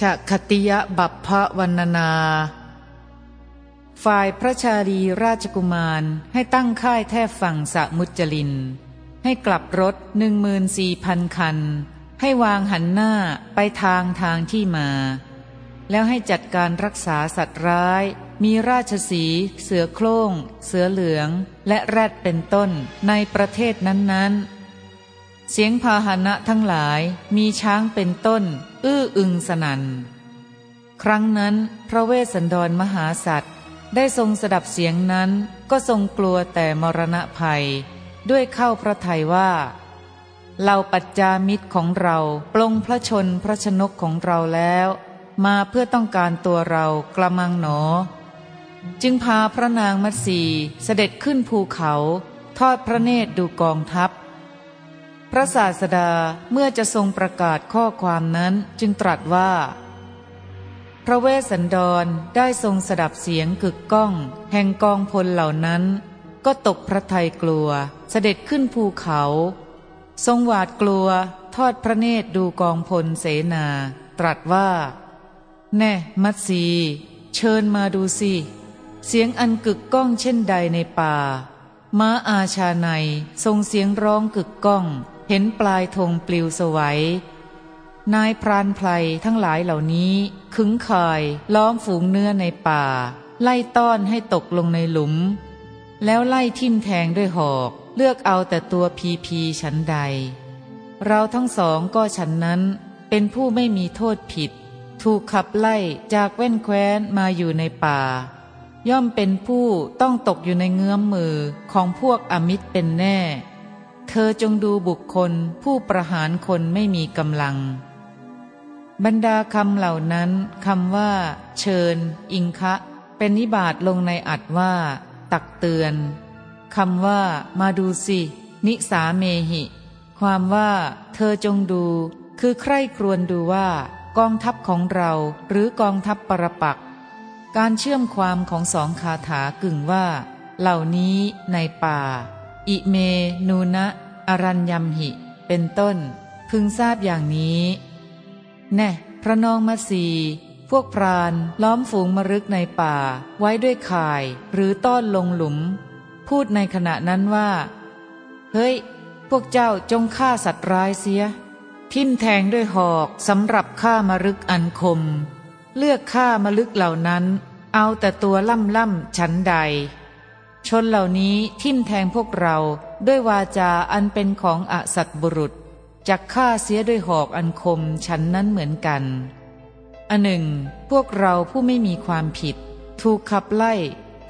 ชคติยบัพพวันนานา ฝ่ายพระชาลีราชกุมารให้ตั้งค่ายแทบฝั่งสะมุจลิน ให้กลับรถหนึ่งมืนสี่พันคัน ให้วางหันหน้าไปทางทางที่มา แล้วให้จัดการรักษาสัตว์ร้าย มีราชสี เสือโคร่ง เสือเหลือง และแรดเป็นต้นในประเทศนั้นๆ เสียงพาหนะทั้งหลายมีช้างเป็นต้น อื้ออึงสนัน่น ครั้งนั้นพระเวสสันดรมหาสัตว์ได้ทรงสดับเสียงนั้นก็ทรงกลัวแต่มรณะภัย ด้วยเข้าพระทัยว่าเราปัจจามิตรของเราปลงพระชนพระชนกของเราแล้ว มาเพื่อต้องการตัวเรากระมังหนอ จึงพาพระนางมัตสีเสด็จขึ้นภูเขา ทอดพระเนตรดูกองทัพ พระศาสดาเมื่อจะทรงประกาศข้อความนั้นจึงตรัสว่า พระเวสสันดรได้ทรงสดับเสียงกึกก้อง แห่งกองพลเหล่านั้น ก็ตกพระทัยกลัวเสด็จขึ้นภูเขา ทรงหวาดกลัวทอดพระเนตรดูกองพลเสนา ตรัสว่า แน่มัตสีเชิญมาดูสิเสียงอันกึกก้องเช่นใดในป่า ม้าอาชาในทรงเสียงร้องกึกก้อง เห็นปลายธงปลิวสวัย นายพรานไพรทั้งหลายเหล่านี้ ขึงข่ายล้อมฝูงเนื้อในป่า ไล่ต้อนให้ตกลงในหลุม แล้วไล่ทิ่มแทงด้วยหอก เลือกเอาแต่ตัวพีพีฉันใด เราทั้งสองก็ฉันนั้น เป็นผู้ไม่มีโทษผิด ถูกขับไล่จากแว่นแคว้นมาอยู่ในป่า ย่อมเป็นผู้ต้องตกอยู่ในเงื้อมมือของพวกอมิตรเป็นแน่ เธอจงดูบุคคลผู้ประหารคนไม่มีกำลัง บรรดาคำเหล่านั้นคำว่า เชิญ อิงคะ เป็นนิบาตลงในอัดว่า ตักเตือนคำว่า มาดูสิ นิสาเมหิ ความว่า เธอจงดู คือใคร่ครวญดูว่า กองทัพของเราหรือกองทัพปรปัก การเชื่อมความของสองคาถากึ่งว่า เหล่านี้ในป่า อิเมนูนะอรัญยมหิ เป็นต้น พึงทราบอย่างนี้ แน่พระนองมาสีพวกพรานล้อมฝูงมรึกในป่า ไว้ด้วยข่ายหรือต้อนลงหลุม พูดในขณะนั้นว่า เฮ้ย พวกเจ้าจงฆ่าสัตว์ร้ายเสีย ทิ่มแทงด้วยหอกสำหรับฆ่ามรึกอันคม เลือกฆ่ามรึกเหล่านั้น เอาแต่ตัวล่ำล่ำฉันใด ชนเหล่านี้ทิ่มแทงพวกเราด้วยวาจาอันเป็นของอสัตบุรุษจักฆ่าเสียด้วยหอกอันคมฉันนั้นเหมือนกัน อันหนึ่ง พวกเราผู้ไม่มีความผิด ถูกขับไล่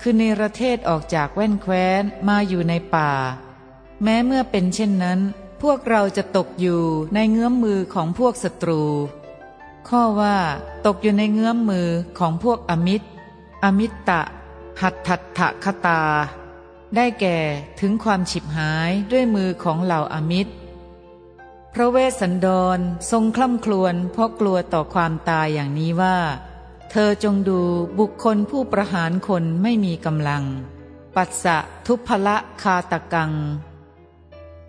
คือในประเทศออกจากแว่นแคว้นมาอยู่ในป่า แม้เมื่อเป็นเช่นนั้น พวกเราจะตกอยู่ในเงื้อมมือของพวกศัตรู ข้อว่า ตกอยู่ในเงื้อมมือของพวกอมิตร อมิตตะ หัตถัตถคตา ได้แก่ถึงความฉิบหายด้วยมือของเหล่าอมิตร พระเวสสันดรทรงคล่ำครวญเพราะกลัวต่อความตายอย่างนี้ว่า เธอจงดูบุคคลผู้ประหารคนไม่มีกำลัง ปัสสะทุพละคาตกัง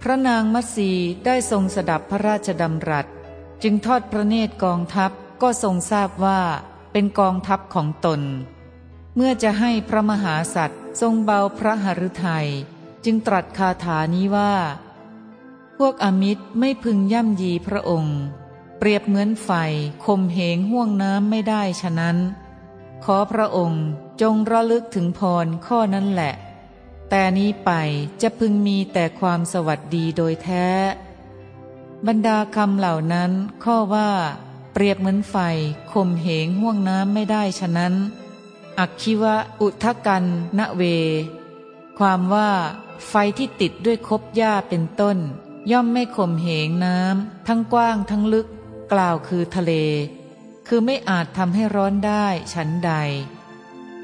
พระนางมัสีได้ทรงสดับพระราชดำรัส จึงทอดพระเนตรกองทัพก็ทรงทราบว่าเป็นกองทัพของตน เมื่อจะให้พระมหาสัตว์ทรงเบาพระหฤทัยจึงตรัสคาถานี้ว่า พวกอมิตรไม่พึงย่ำยีพระองค์ เปรียบเหมือนไฟคมเหงห่วงน้ำไม่ได้ฉะนั้น ขอพระองค์จงระลึกถึงพรข้อนั้นแหละ แต่นี้ไปจะพึงมีแต่ความสวัสดีโดยแท้ บรรดาคำเหล่านั้นข้อว่า เปรียบเหมือนไฟคมเหงห่วงน้ำไม่ได้ฉะนั้น อักคิวะอุทกันณเว ความว่าไฟที่ติดด้วยคบหญ้าเป็นต้น ย่อมไม่ข่มเหงน้ำทั้งกว้างทั้งลึก กล่าวคือทะเล คือไม่อาจทำให้ร้อนได้ฉันใด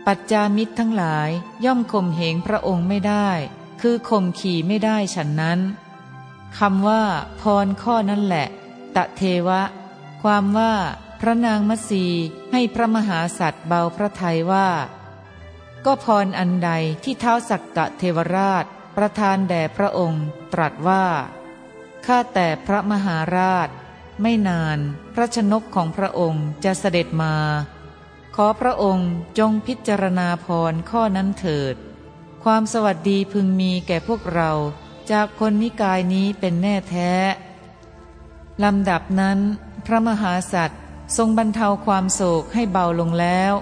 ปัจจามิตรทั้งหลายย่อมข่มเหงพระองค์ไม่ได้ คือข่มขี่ไม่ได้ฉันนั้นคำว่าพรข้อนั้นแหละ ตะเทวะ ความว่า พระนางมัสีให้พระมหาสัตว์เบาพระทัยว่า ก็พรอันใดที่เท้าสักกะเทวราช ประทานแด่พระองค์ ตรัสว่า ข้าแต่พระมหาราช ไม่นานพระชนกของพระองค์จะเสด็จมา ขอพระองค์จงพิจารณาพรข้อนั้นเถิด ความสวัสดีพึงมีแก่พวกเราจากคนนิกายนี้เป็นแน่แท้ลำดับนั้น พระมหาสัตว์ ทรงบรรเทาความโศกให้เบาลงแล้ว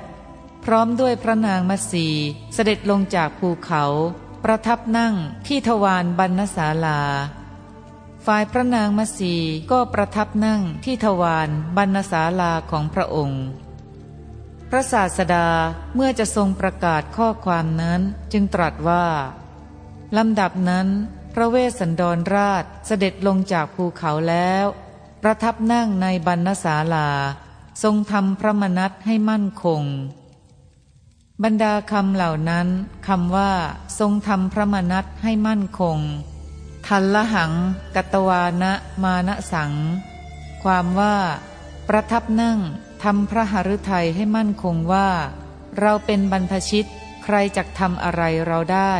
พร้อมด้วยพระนางมัสีเสด็จลงจากภูเขา ประทับนั่งที่ทวารบรรณศาลา ฝ่ายพระนางมัสีก็ประทับนั่งที่ทวารบรรณศาลาของพระองค์ พระศาสดาเมื่อจะทรงประกาศข้อความนั้นจึงตรัสว่าลำดับนั้น พระเวสสันดรราชเสด็จลงจากภูเขาแล้ว ประทับนั่งในบรรณศาลา ทรงทำพระมนัตให้มั่นคง บรรดาคำเหล่านั้นคำว่า ทรงทำพระมนัตให้มั่นคง ทันละหังกัตวานะมานะสัง ความว่า ประทับนั่งทำพระหฤทัยให้มั่นคงว่า เราเป็นบรรพชิตใครจักทำอะไรเราได้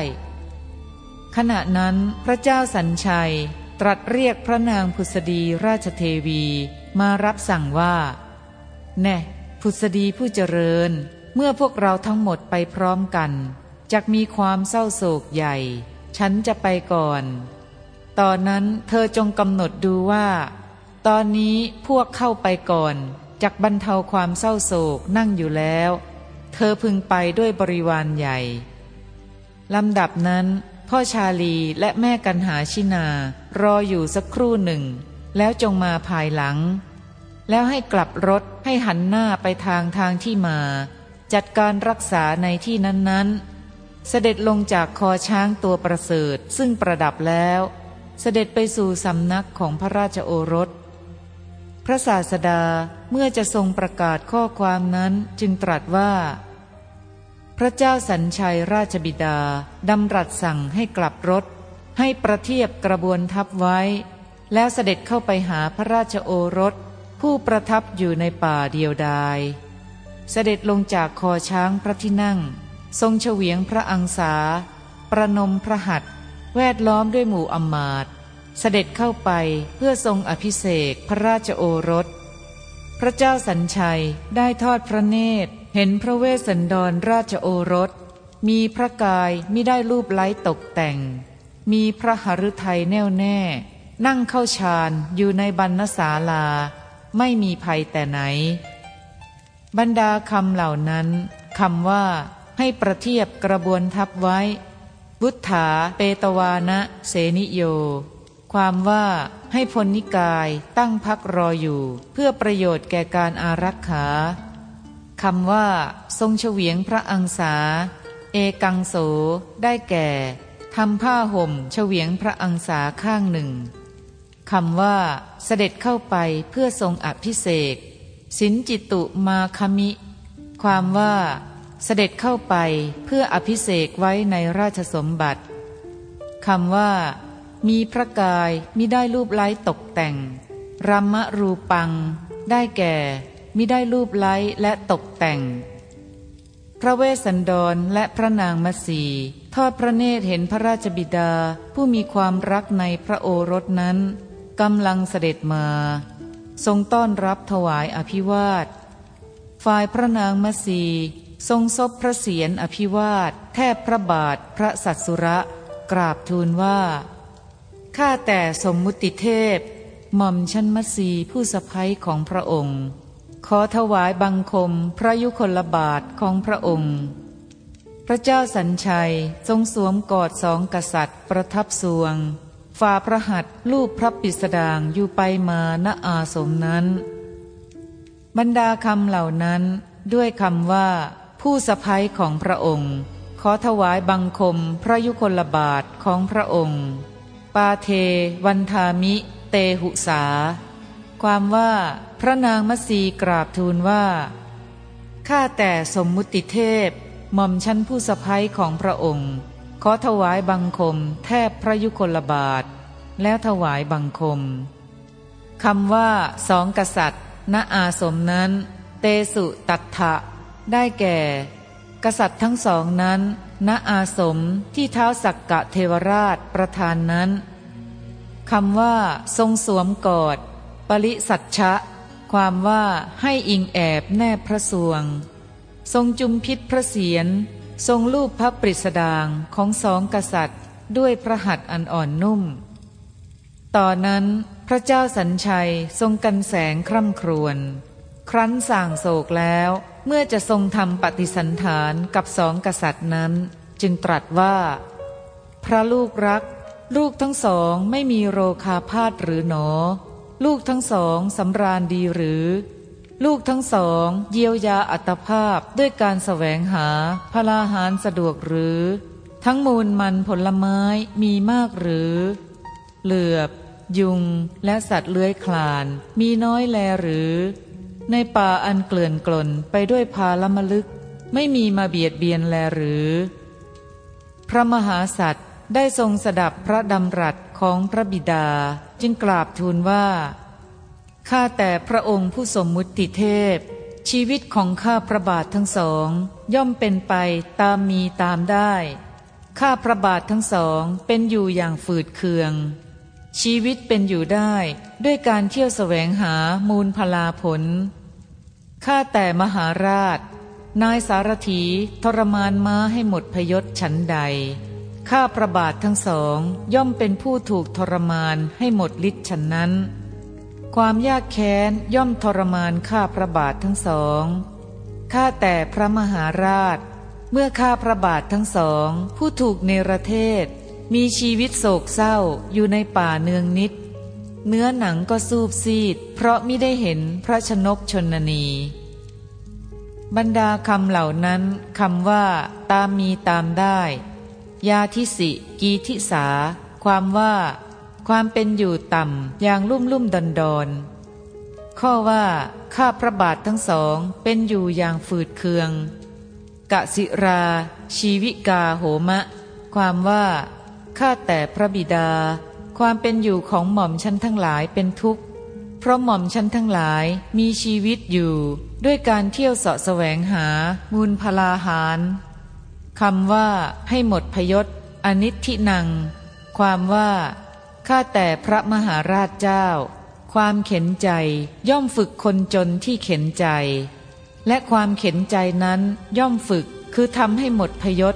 ขณะนั้นพระเจ้าสัญชัย ตรัสเรียกพระนางพุษดีราชเทวีมารับสั่งว่า แน่พุษดีผู้เจริญ เมื่อพวกเราทั้งหมดไปพร้อมกันจะมีความเศร้าโศกใหญ่ ฉันจะไปก่อน ตอนนั้นเธอจงกำหนดดูว่า ตอนนี้พวกเข้าไปก่อนจักบรรเทาความเศร้าโศกนั่งอยู่แล้ว เธอพึงไปด้วยบริวารใหญ่ลำดับนั้น พ่อชาลีและแม่กันหาชินา รออยู่สักครู่หนึ่ง แล้วจงมาภายหลัง แล้วให้กลับรถให้หันหน้าไปทางทางที่มา จัดการรักษาในที่นั้นๆ เสด็จลงจากคอช้างตัวประเสริฐซึ่งประดับแล้ว เสด็จไปสู่สำนักของพระราชโอรส พระศาสดาเมื่อจะทรงประกาศข้อความนั้นจึงตรัสว่า ระเจ้าสัญชัยราชบิดาดำรัสสั่งให้กลับรถ ให้ประเทียบกระบวนทัพไว้ แล้วเสด็จเข้าไปหาพระราชโอรส ผู้ประทับอยู่ในป่าเดียวดาย เสด็จลงจากคอช้างพระที่นั่ง ทรงเฉวียงพระอังสา ประนมพระหัตแวดล้อมด้วยหมู่อมาตเสด็จเข้าไปเพื่อทรงอภิเษกพระราชโอรส พระเจ้าสัญชัยได้ทอดพระเนตร เห็นพระเวสสันดรราชโอรส มีพระกายมิได้รูปไล้ตกแต่ง มีพระหฤทัยแน่วแน่ นั่งเข้าฌานอยู่ในบรรณศาลา ไม่มีภัยแต่ไหน บรรดาคำเหล่านั้นคำว่าให้ประเทียบกระบวนทับไว้ บุตถาเปตวานะเสนิโย ความว่าให้พลนิกายตั้งพักรออยู่ เพื่อประโยชน์แก่การอารักขา คำว่า ทรงเฉวียงพระอังสา เอกังโส ได้แก่ทำผ้าห่มเฉวียงพระอังสาข้างหนึ่งคำว่า เสด็จเข้าไปเพื่อทรงอภิเษกสินจิตุมาคมิ ความว่า เสด็จเข้าไปเพื่ออภิเษกไว้ในราชสมบัติคำว่า มีพระกายมิได้รูปไล้ตกแต่งรัมมรูปัง ได้แก่ มิได้รูปไล้และตกแต่ง พระเวสสันดรและพระนางมัสีทอดพระเนตรเห็นพระราชบิดาผู้มีความรักในพระโอรสนั้นกำลังเสด็จมา ทรงต้อนรับถวายอภิวาท ฝ่ายพระนางมัสีทรงซบพระเศียรอภิวาท แทบพระบาทพระสัตสุระ กราบทูลว่า ข้าแต่สมมุติเทพ หม่อมชันมัสีผู้สะพ้ยของพระองค์ อถวายบังคมพระยุคลบาทของพระองค์ พระเจ้าสัญชัยทรงสวมกอดสองกษัตริย์ประทับสวง ฝ่าพระหัตรูปพระปิสดางอยู่ไปมาณอาสมนั้น บรรดาคำเหล่านั้นด้วยคำว่า ผู้สะพ้ยของพระองค์ ขอถวายบังคมพระยุคลบาทของพระองค์ ปาเทวันทามิ เตหุสา ความว่า พระนางมัสีกราบทูลว่า ข้าแต่สมมุติเทพหม่อมชั้นผู้สะพ้ยของพระองค์ ขอถวายบังคมแทบพระยุคลบาท แล้วถวายบังคมคำว่าสองกษัตริย์ ณอาสมนั้น เตสุตัทะได้แก่ กษัตริย์ทั้งสองนั้น ณอาสมที่เท้าสักกะเทวราชประธานนั้นคำว่า ทรงสวมกอดปปริสัชชะ ความว่าให้อิงแอบแนบพระสวง ทรงจุมพิษพระเศียรทรงรูปพระปริสดางของสองกษัตริย์ ด้วยพระหัตถ์อันอ่อนนุ่ม ต่อนนั้นพระเจ้าสัญชัยทรงกันแสงคร่ำครวญครั้นสั่งโศกแล้วเมื่อจะทรงทำปฏิสันฐานกับสองกษัตริย์นั้น จึงตรัสว่า พระลูกรัก ลูกทั้งสองไม่มีโรคาพาธหรือหนอ ลูกทั้งสองสำราญดีหรือ ลูกทั้งสองเยียวยาอัตภาพด้วยการแสวงหาพลาหารสะดวกหรือ ทั้งมูลมันผลไม้มีมากหรือ เหลือบ ยุง และสัตว์เลื้อยคลาน มีน้อยแลหรือ ในป่าอันเกลื่อนกลนไปด้วยพาลมลึก ไม่มีมาเบียดเบียนแลหรือ พระมหาสัตว์ได้ทรงสดับพระดำรัส ของพระบิดาจึงกราบทูลว่า ข้าแต่พระองค์ผู้สมมุติเทพ ชีวิตของข้าพระบาททั้งสอง ย่อมเป็นไปตามมีตามได้ ข้าพระบาททั้งสองเป็นอยู่อย่างฝืดเคือง ชีวิตเป็นอยู่ได้ด้วยการเที่ยวแสวงหามูลพลาผล ข้าแต่มหาราช นายสารถีทรมานม้าให้หมดพยศฉันใด ข้าประบาททั้งสองย่อมเป็นผู้ถูกทรมานให้หมดฤทธิ์ฉันนั้น ความยากแค้นย่อมทรมานข้าพระบาททั้งสองข้าแต่พระมหาราช เมื่อข้าพระบาททั้งสอง ผู้ถูกเนรเทศ มีชีวิตโศกเศร้าอยู่ในป่าเนืองนิด เนื้อหนังก็สูบซีด เพราะไม่ได้เห็นพระชนกชนนี บรรดาคำเหล่านั้นคำว่า ตามมีตามได้ ยาทิสิ กีทิสา ความว่า ความเป็นอยู่ต่ำอย่างลุ่มลุ่มดอนดอนข้อว่า ข้าพระบาททั้งสองเป็นอยู่อย่างฝืดเคือง กะสิรา ชีวิกาโหมะ ความว่าข้าแต่พระบิดา ความเป็นอยู่ของหม่อมชั้นทั้งหลายเป็นทุกข์ เพราะหม่อมชั้นทั้งหลายมีชีวิตอยู่ ด้วยการเที่ยวเสาะแสวงหามูลพลาหาร คำว่าให้หมดพยศอนิธินัง ความว่าข้าแต่พระมหาราชเจ้า ความเข็นใจย่อมฝึกคนจนที่เข็นใจ และความเข็นใจนั้นย่อมฝึกคือทำให้หมดพยศ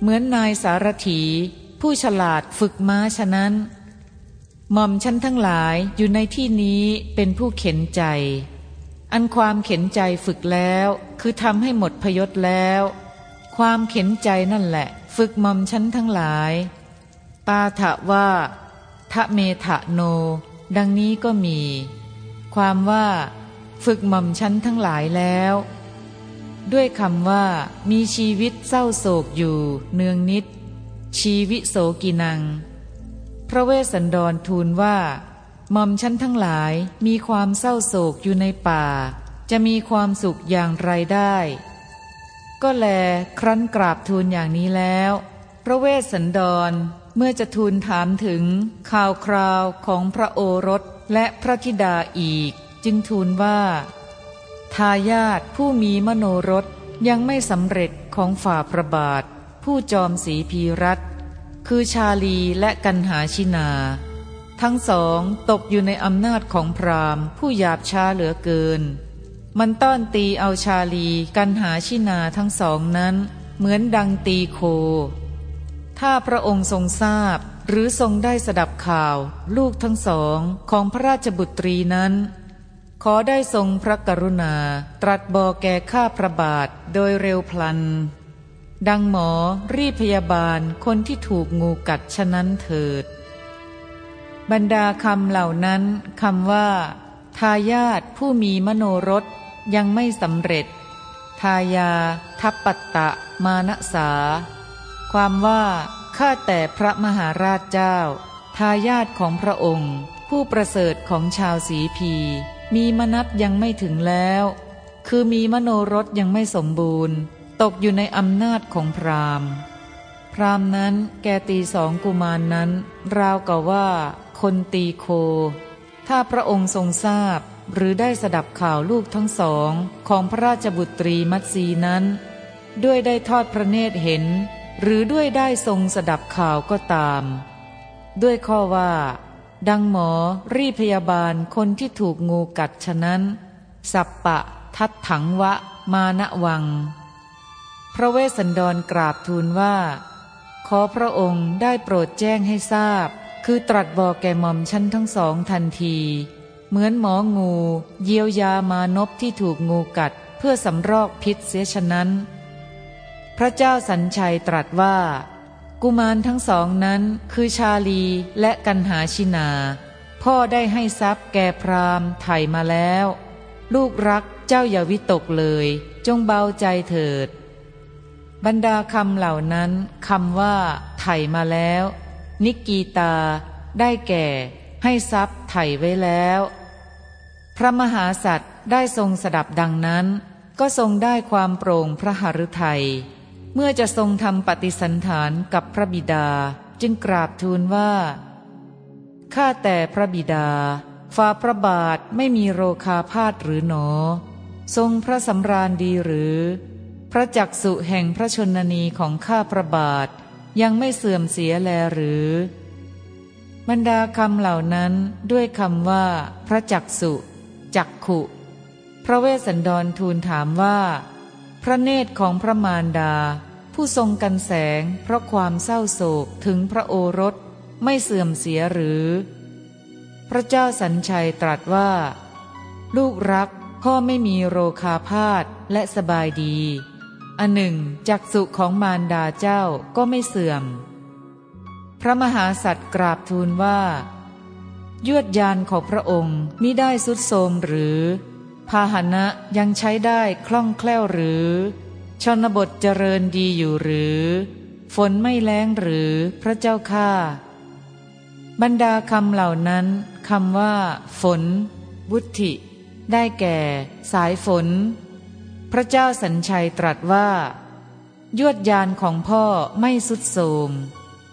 เหมือนนายสารถี ผู้ฉลาดฝึกม้าฉะนั้น หม่อมชั้นทั้งหลายอยู่ในที่นี้เป็นผู้เข็นใจ อันความเข็นใจฝึกแล้ว คือทำให้หมดพยศแล้ว ความเข็นใจนั่นแหละ ฝึกมอมชั้นทั้งหลาย ปาถะว่าทะเมทะโน ดังนี้ก็มี ความว่า ฝึกหม่อมชั้นทั้งหลายแล้ว ด้วยคำว่า มีชีวิตเศร้าโศกอยู่ เนืองนิด ชีวิโสกินัง พระเวสสันดรทูลว่าหม่อมชั้นทั้งหลายมีความเศร้าโศกอยู่ในป่า จะมีความสุขอย่างไรได้ ก็แลครั้นกราบทูลอย่างนี้แล้ว พระเวสสันดรเมื่อจะทูลถามถึงข่าวคราวของพระโอรสและพระธิดาอีก จึงทูลว่า ทายาทผู้มีมโนรสยังไม่สำเร็จของฝ่าพระบาท ผู้จอมสีพีรัตคือชาลีและกันหาชินา ทั้งสองตกอยู่ในอำนาจของพราหมณ์ผู้หยาบช้าเหลือเกิน มันต้อนตีเอาชาลีกันหาชินาทั้งสองนั้น เหมือนดังตีโค ถ้าพระองค์ทรงทราบหรือทรงได้สดับข่าว ลูกทั้งสองของพระราชบุตรีนั้น ขอได้ทรงพระกรุณา ตรัสบอกแก่ข้าพระบาทโดยเร็วพลัน ดังหมอรีพยาบาลคนที่ถูกงูกัดฉะนั้นเถิด บรรดาคำเหล่านั้นคำว่า ทายาทผู้มีมโนรส ยังไม่สำเร็จ ทายา ทัปปัตตะ มานสา ความว่า ข้าแต่พระมหาราชเจ้า ทายาทของพระองค์ ผู้ประเสริฐของชาวสีพี มีมนัตยังไม่ถึงแล้ว คือมีมโนรสยังไม่สมบูรณ์ ตกอยู่ในอำนาจของพราหมณ์พรามนั้นแกตีสองกุมารนนั้น ราวกับว่า คนตีโค ถ้าพระองค์ทรงทราบ หรือได้สดับข่าวลูกทั้งสองของพระราชบุตรีมัตสีนั้น ด้วยได้ทอดพระเนตรเห็น หรือด้วยได้ทรงสดับข่าวก็ตาม ด้วยข้อว่า ดังหมอรีพยาบาลคนที่ถูกงูกัดฉะนั้น สัปปะ ทัดถังวะ มาณวัง พระเวสสันดรกราบทูลว่า ขอพระองค์ได้โปรดแจ้งให้ทราบ คือตรัสบอกแก่หม่อมชั้นทั้งสองทันที เหมือนหมองู เยียวยามานพที่ถูกงูกัดเพื่อสำรอกพิษเสียฉะนั้น พระเจ้าสัญชัยตรัสว่า กุมารทั้งสองนั้นคือชาลีและกันหาชินา พ่อได้ให้ทรัพย์แก่พรามไถ่มาแล้ว ลูกรักเจ้าอย่าวิตกเลย จงเบาใจเถิด บรรดาคำเหล่านั้นคำว่า ไถ่มาแล้ว นิกีตา ได้แก่ ให้ทรัพย์ไถ่ไว้แล้ว พระมหาสัตว์ได้ทรงสดับดังนั้น ก็ทรงได้ความโปร่งพระหฤทยัยเมื่อจะทรงทำปฏิสันฐานกับพระบิดาจึงกราบทูลว่าข้าแต่พระบิดาฝ่าพระบาทไม่มีโรคาพาธหรือหนอ ทรงพระสำราญดีหรือ พระจักสุแห่งพระชนนีของข้าพระบาทยังไม่เสื่อมเสียแลหรือ บรรดาคำเหล่านั้นด้วยคำว่า พระจักสุ จักขุ พระเวสสันดรทูลถามว่า พระเนตรของพระมารดา ผู้ทรงกันแสงเพราะความเศร้าโศกถึงพระโอรสไม่เสื่อมเสียหรือ พระเจ้าสัญชัยตรัสว่า ลูกรักพ่อไม่มีโรคาพาธและสบายดี อันหนึ่งจักสุของมารดาเจ้าก็ไม่เสื่อม พระมหาสัตว์กราบทูลว่า ยวดยานของพระองค์มิได้สุดโทมหรือ พาหนะยังใช้ได้คล่องแคล่วหรือ ชนบทเจริญดีอยู่หรือ ฝนไม่แล้งหรือพระเจ้าข้าบรรดาคำเหล่านั้นคำว่า ฝนบุติได้แก่ สายฝน พระเจ้าสัญชัยตรัสว่า ยวดยานของพ่อไม่สุดโทม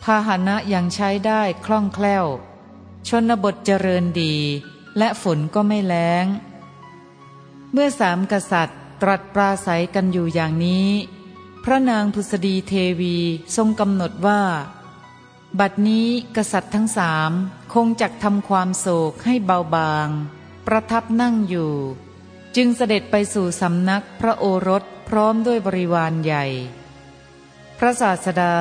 พาหนะยังใช้ได้คล่องแคล่ว ชนบทเจริญดี และฝนก็ไม่แล้ง เมื่อสามกษัตริย์ตรัสปราศัยกันอยู่อย่างนี้ พระนางพุษดีเทวีทรงกำหนดว่า บัดนี้กษัตริย์ทั้งสามคงจักทำความโศกให้เบาบาง ประทับนั่งอยู่ จึงเสด็จไปสู่สำนักพระโอรสพร้อมด้วยบริวารใหญ่ พระศาสดา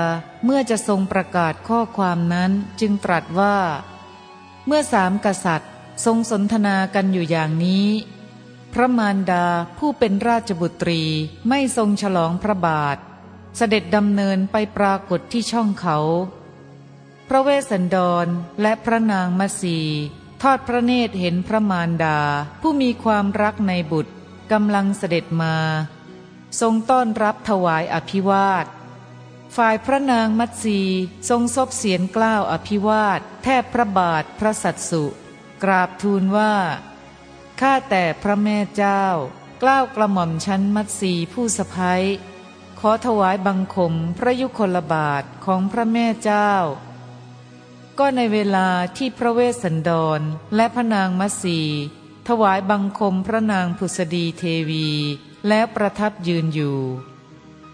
เมื่อจะทรงประกาศข้อความนั้นจึงตรัสว่า เมื่อสามกษัตริย์ทรงสนทนากันอยู่อย่างนี้ พระมารดาผู้เป็นราชบุตรีไม่ทรงฉลองพระบาท เสด็จดำเนินไปปรากฏที่ช่องเขา พระเวสสันดรและพระนางมัสีทอดพระเนตรเห็นพระมารดาผู้มีความรักในบุตรกำลังเสด็จมา ทรงต้อนรับถวายอภิวาท ฝ่ายพระนางมัตสีทรงซบเสียงกล้าวอภิวาท แทบพระบาทพระสัตสุ กราบทูลว่า ข้าแต่พระแม่เจ้า กล้าวกระหม่อมชั้นมัตสีผู้สะพ้ยขอถวายบังคมพระยุคลบาทของพระแม่เจ้า ก็ในเวลาที่พระเวสสันดรและพระนางมัตสีถวายบังคมพระนางผุสดีเทวี แล้วประทับยืนอยู่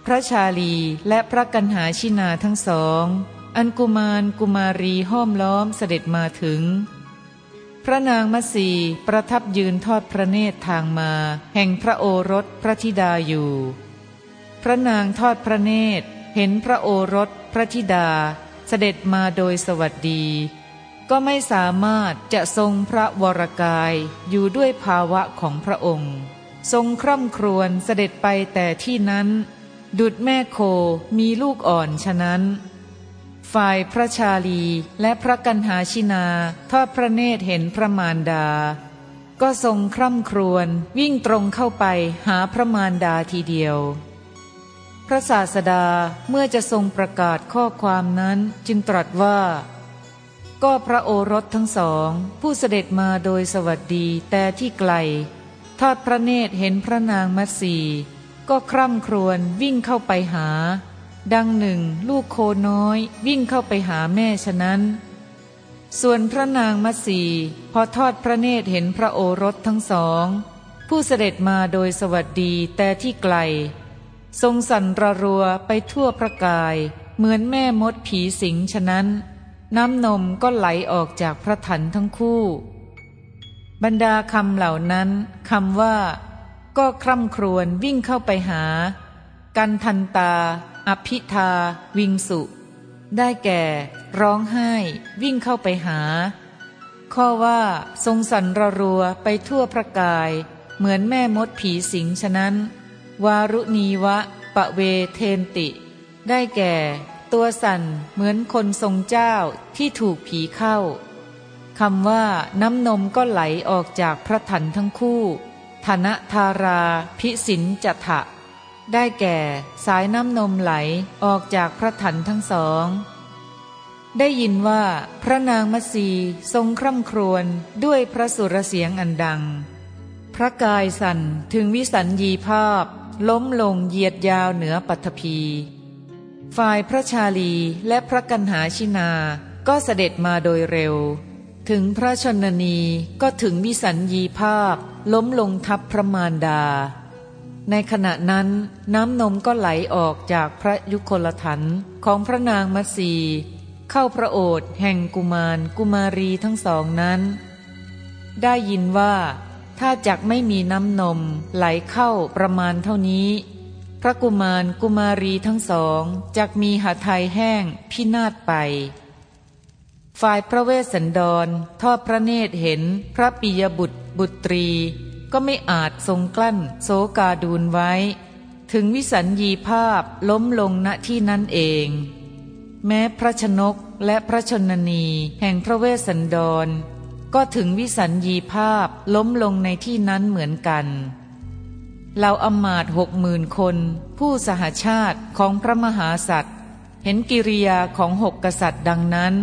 พระชาลีและพระกันหาชินาทั้งสอง อันกุมารกุมารีห้อมล้อมเสด็จมาถึง พระนางมัสีประทับยืนทอดพระเนตรทางมา แห่งพระโอรสพระธิดาอยู่ พระนางทอดพระเนตร เห็นพระโอรสพระธิดา เสด็จมาโดยสวัสดี ก็ไม่สามารถจะทรงพระวรกายอยู่ด้วยภาวะของพระองค์ ทรงคร่ำครวญเสด็จไปแต่ที่นั้น ดุดแม่โคมีลูกอ่อนฉะนั้น ฝ่ายพระชาลีและพระกันหาชินาทอดพระเนตรเห็นพระมารดา ก็ทรงคร่ำครวญวิ่งตรงเข้าไปหาพระมารดาทีเดียว พระศาสดาเมื่อจะทรงประกาศข้อความนั้นจึงตรัสว่า ก็พระโอรสทั้งสอง ผู้เสด็จมาโดยสวัสดีแต่ที่ไกล ทอดพระเนตรเห็นพระนางมัตสี ก็คร่ำครวญวิ่งเข้าไปหา ดังหนึ่ง ลูกโคน้อยวิ่งเข้าไปหาแม่ฉะนั้น ส่วนพระนางมัสีพอทอดพระเนตรเห็นพระโอรสทั้งสอง ผู้เสด็จมาโดยสวัสดีแต่ที่ไกล ทรงสั่นระรัวไปทั่วพระกาย เหมือนแม่มดผีสิงฉะนั้น น้ำนมก็ไหลออกจากพระถันทั้งคู่ บรรดาคำเหล่านั้นคำว่า ก็คร่ำครวญวิ่งเข้าไปหา กันทันตา อภิธา วิงสุ ได้แก่ ร้องไห้ วิ่งเข้าไปหา ข้อว่าทรงสันระรัวไปทั่วพระกาย เหมือนแม่มดผีสิงฉะนั้น วารุณีวะ ปะเวเทนติ ได้แก่ ตัวสั่นเหมือนคนทรงเจ้าที่ถูกผีเข้าคำว่าน้ำนมก็ไหลออกจากพระถันทั้งคู่ ธนธารา พิสินจทะได้แก่สายน้ำนมไหลออกจากพระถันทั้งสอง ได้ยินว่าพระนางมัสีทรงคร่ำครวญด้วยพระสุรเสียงอันดัง พระกายสั่นถึงวิสัญญีภาพ ล้มลงเหยียดยาวเหนือปัทภี ฝ่ายพระชาลีและพระกันหาชินา ก็เสด็จมาโดยเร็ว ถึงพระชนนีก็ถึงวิสัญญีภาพ ล้มลงทับพระมารดา ในขณะนั้นน้ำนมก็ไหลออกจากพระยุคลถันของพระนางมัสีเข้าพระโอษฐ์แห่งกุมารกุมารีทั้งสองนั้น ได้ยินว่า ถ้าจักไม่มีน้ำนมไหลเข้าประมาณเท่านี้ พระกุมารกุมารีทั้งสองจักมีหาไทยแห้งพินาศไป ฝ่ายพระเวสสันดรทอดพระเนตรเห็นพระปิยบุตรบุตรี ก็ไม่อาจทรงกลั้นโสกาดูนไว้ ถึงวิสัญญีภาพล้มลงณที่นั้นเอง แม้พระชนกและพระชนนีแห่งพระเวสสันดร ก็ถึงวิสัญญีภาพล้มลงในที่นั้นเหมือนกันเราอมาตหกหมื่นคน ผู้สหชาติของพระมหาสัตว์ เห็นกิริยาของหกกษัตริย์ดังนั้น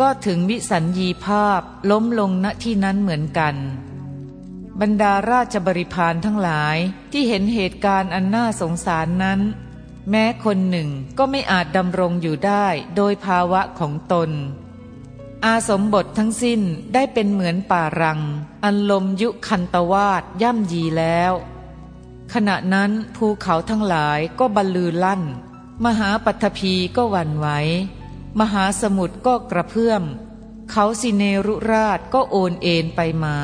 ก็ถึงวิสัญญีภาพล้มลงณที่นั้นเหมือนกัน บรรดาราชบริพารทั้งหลายที่เห็นเหตุการณ์อันน่าสงสารนั้น แม้คนหนึ่งก็ไม่อาจดำรงอยู่ได้โดยภาวะของตน อาสมบททั้งสิ้นได้เป็นเหมือนป่ารัง อันลมยุคันตวาดย่ำยีแล้ว ขณะนั้นภูเขาทั้งหลายก็บรรลือลั่น มหาปัทภีก็หวั่นไหว มหาสมุทรก็กระเพื่อม เขาสิเนรุราชก็โอนเอ็นไปมา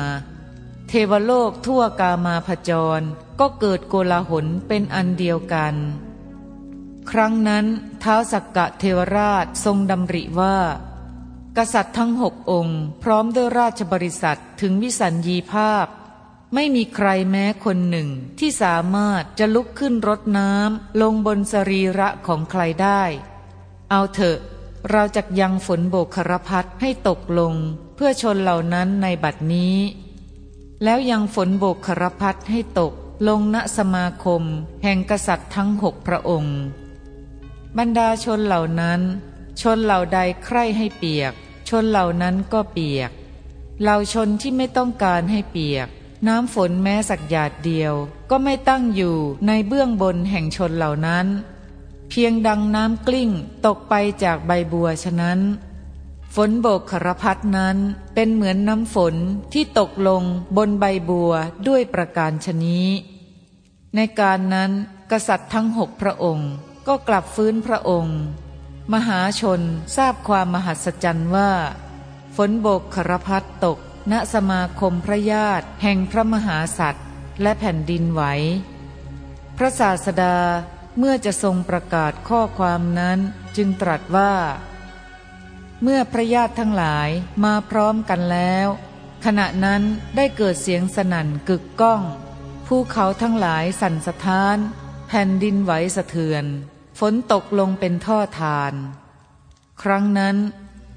เทวโลกทั่วกามาพจร ก็เกิดโกลาหลเป็นอันเดียวกัน ครั้งนั้นท้าวสักกะเทวราชทรงดำริว่า กษัตริย์ทั้งหกองค์ พร้อมด้วยราชบริษัทถึงวิสัญญีภาพ ไม่มีใครแม้คนหนึ่งที่สามารถจะลุกขึ้นรดน้ำลงบนสรีระของใครได้ เอาเถอะ เราจะยังฝนโบกครพัดให้ตกลง เพื่อชนเหล่านั้นในบัดนี้ แล้วยังฝนโบกครพัดให้ตกลงณสมาคม แห่งกษัตริย์ทั้งหกพระองค์ บรรดาชนเหล่านั้น ชนเหล่าใดใคร่ให้เปียก ชนเหล่านั้นก็เปียก เหล่าชนที่ไม่ต้องการให้เปียก น้ำฝนแม้สักหยาดเดียว ก็ไม่ตั้งอยู่ในเบื้องบนแห่งชนเหล่านั้น เพียงดังน้ำกลิ้งตกไปจากใบบัวฉะนั้น ฝนโบกขรพัดนั้นเป็นเหมือนน้ำฝนที่ตกลงบนใบบัวด้วยประการชนี้ ในการนั้นกษัตริย์ทั้งหกพระองค์ก็กลับฟื้นพระองค์ มหาชนทราบความมหัศจรรย์ว่า ฝนโบกขรพัดตก ณสมาคมพระญาติแห่งพระมหาสัตว์และแผ่นดินไหวพระศาสดา เมื่อจะทรงประกาศข้อความนั้นจึงตรัสว่า เมื่อพระญาติทั้งหลายมาพร้อมกันแล้ว ขณะนั้นได้เกิดเสียงสนั่นกึกก้อง ภูเขาทั้งหลายสั่นสะท้าน แผ่นดินไหวสะเทือน ฝนตกลงเป็นท่อทาน ครั้งนั้น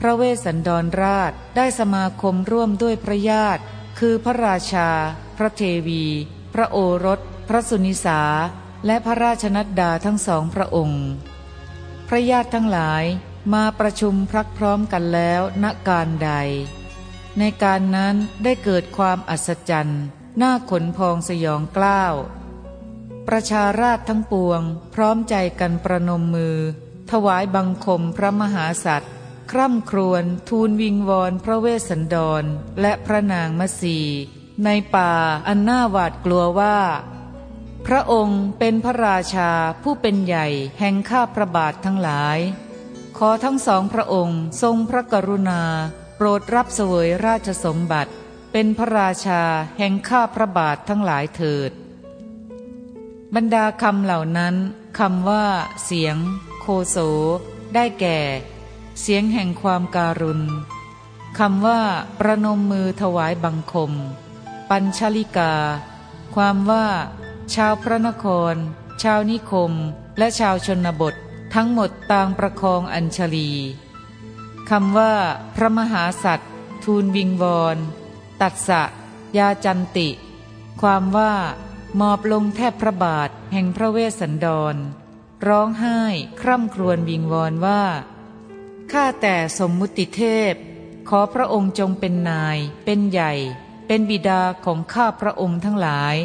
พระเวสสันดรราชได้สมาคมร่วมด้วยพระญาติ คือพระราชา พระเทวี พระโอรส พระสุนิสา และพระราชนัดดาทั้งสองพระองค์ พระญาติทั้งหลายมาประชุมพรักพร้อมกันแล้วณการใด ในการนั้นได้เกิดความอัศจรรย์น่าขนพองสยองกล้าว ประชาราชทั้งปวงพร้อมใจกันประนมมือ ถวายบังคมพระมหาสัตว์คร่ำครวญทูลวิงวอนพระเวสสันดรและพระนางมัสีในป่าอันน่าหวาดกลัวว่า พระองค์เป็นพระราชาผู้เป็นใหญ่แห่งข้าพระบาททั้งหลาย ขอทั้งสองพระองค์ทรงพระกรุณา โปรดรับเสวยราชสมบัติ เป็นพระราชาแห่งข้าพระบาททั้งหลายเถิด บรรดาคำเหล่านั้นคำว่า เสียง โคโส ได้แก่ เสียงแห่งความการุณคำว่า ประนมมือถวายบังคม ปัญชลิกา ความว่า ชาวพระนคร ชาวนิคม และชาวชนบท ทั้งหมดต่างประคองอัญชลีคำว่า พระมหาสัตว์ทูลวิงวอนตัดสะยาจันติ ความว่า มอบลงแทบพระบาทแห่งพระเวสสันดร ร้องไห้คร่ำครวญวิงวอนว่า ข้าแต่สมมุติเทพ ขอพระองค์จงเป็นนาย เป็นใหญ่ เป็นบิดาของข้าพระองค์ทั้งหลาย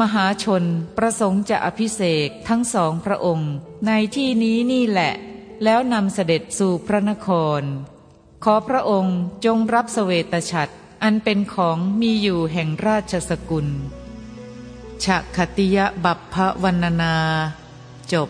มหาชนประสงค์จะอภิเษกทั้งสองพระองค์ ในที่นี้นี่แหละ แล้วนำเสด็จสู่พระนคร ขอพระองค์จงรับสเสวตฉัตรอันเป็นของมีอยู่แห่งราชสกุลฉะคติยบัพพวรรณนา จบ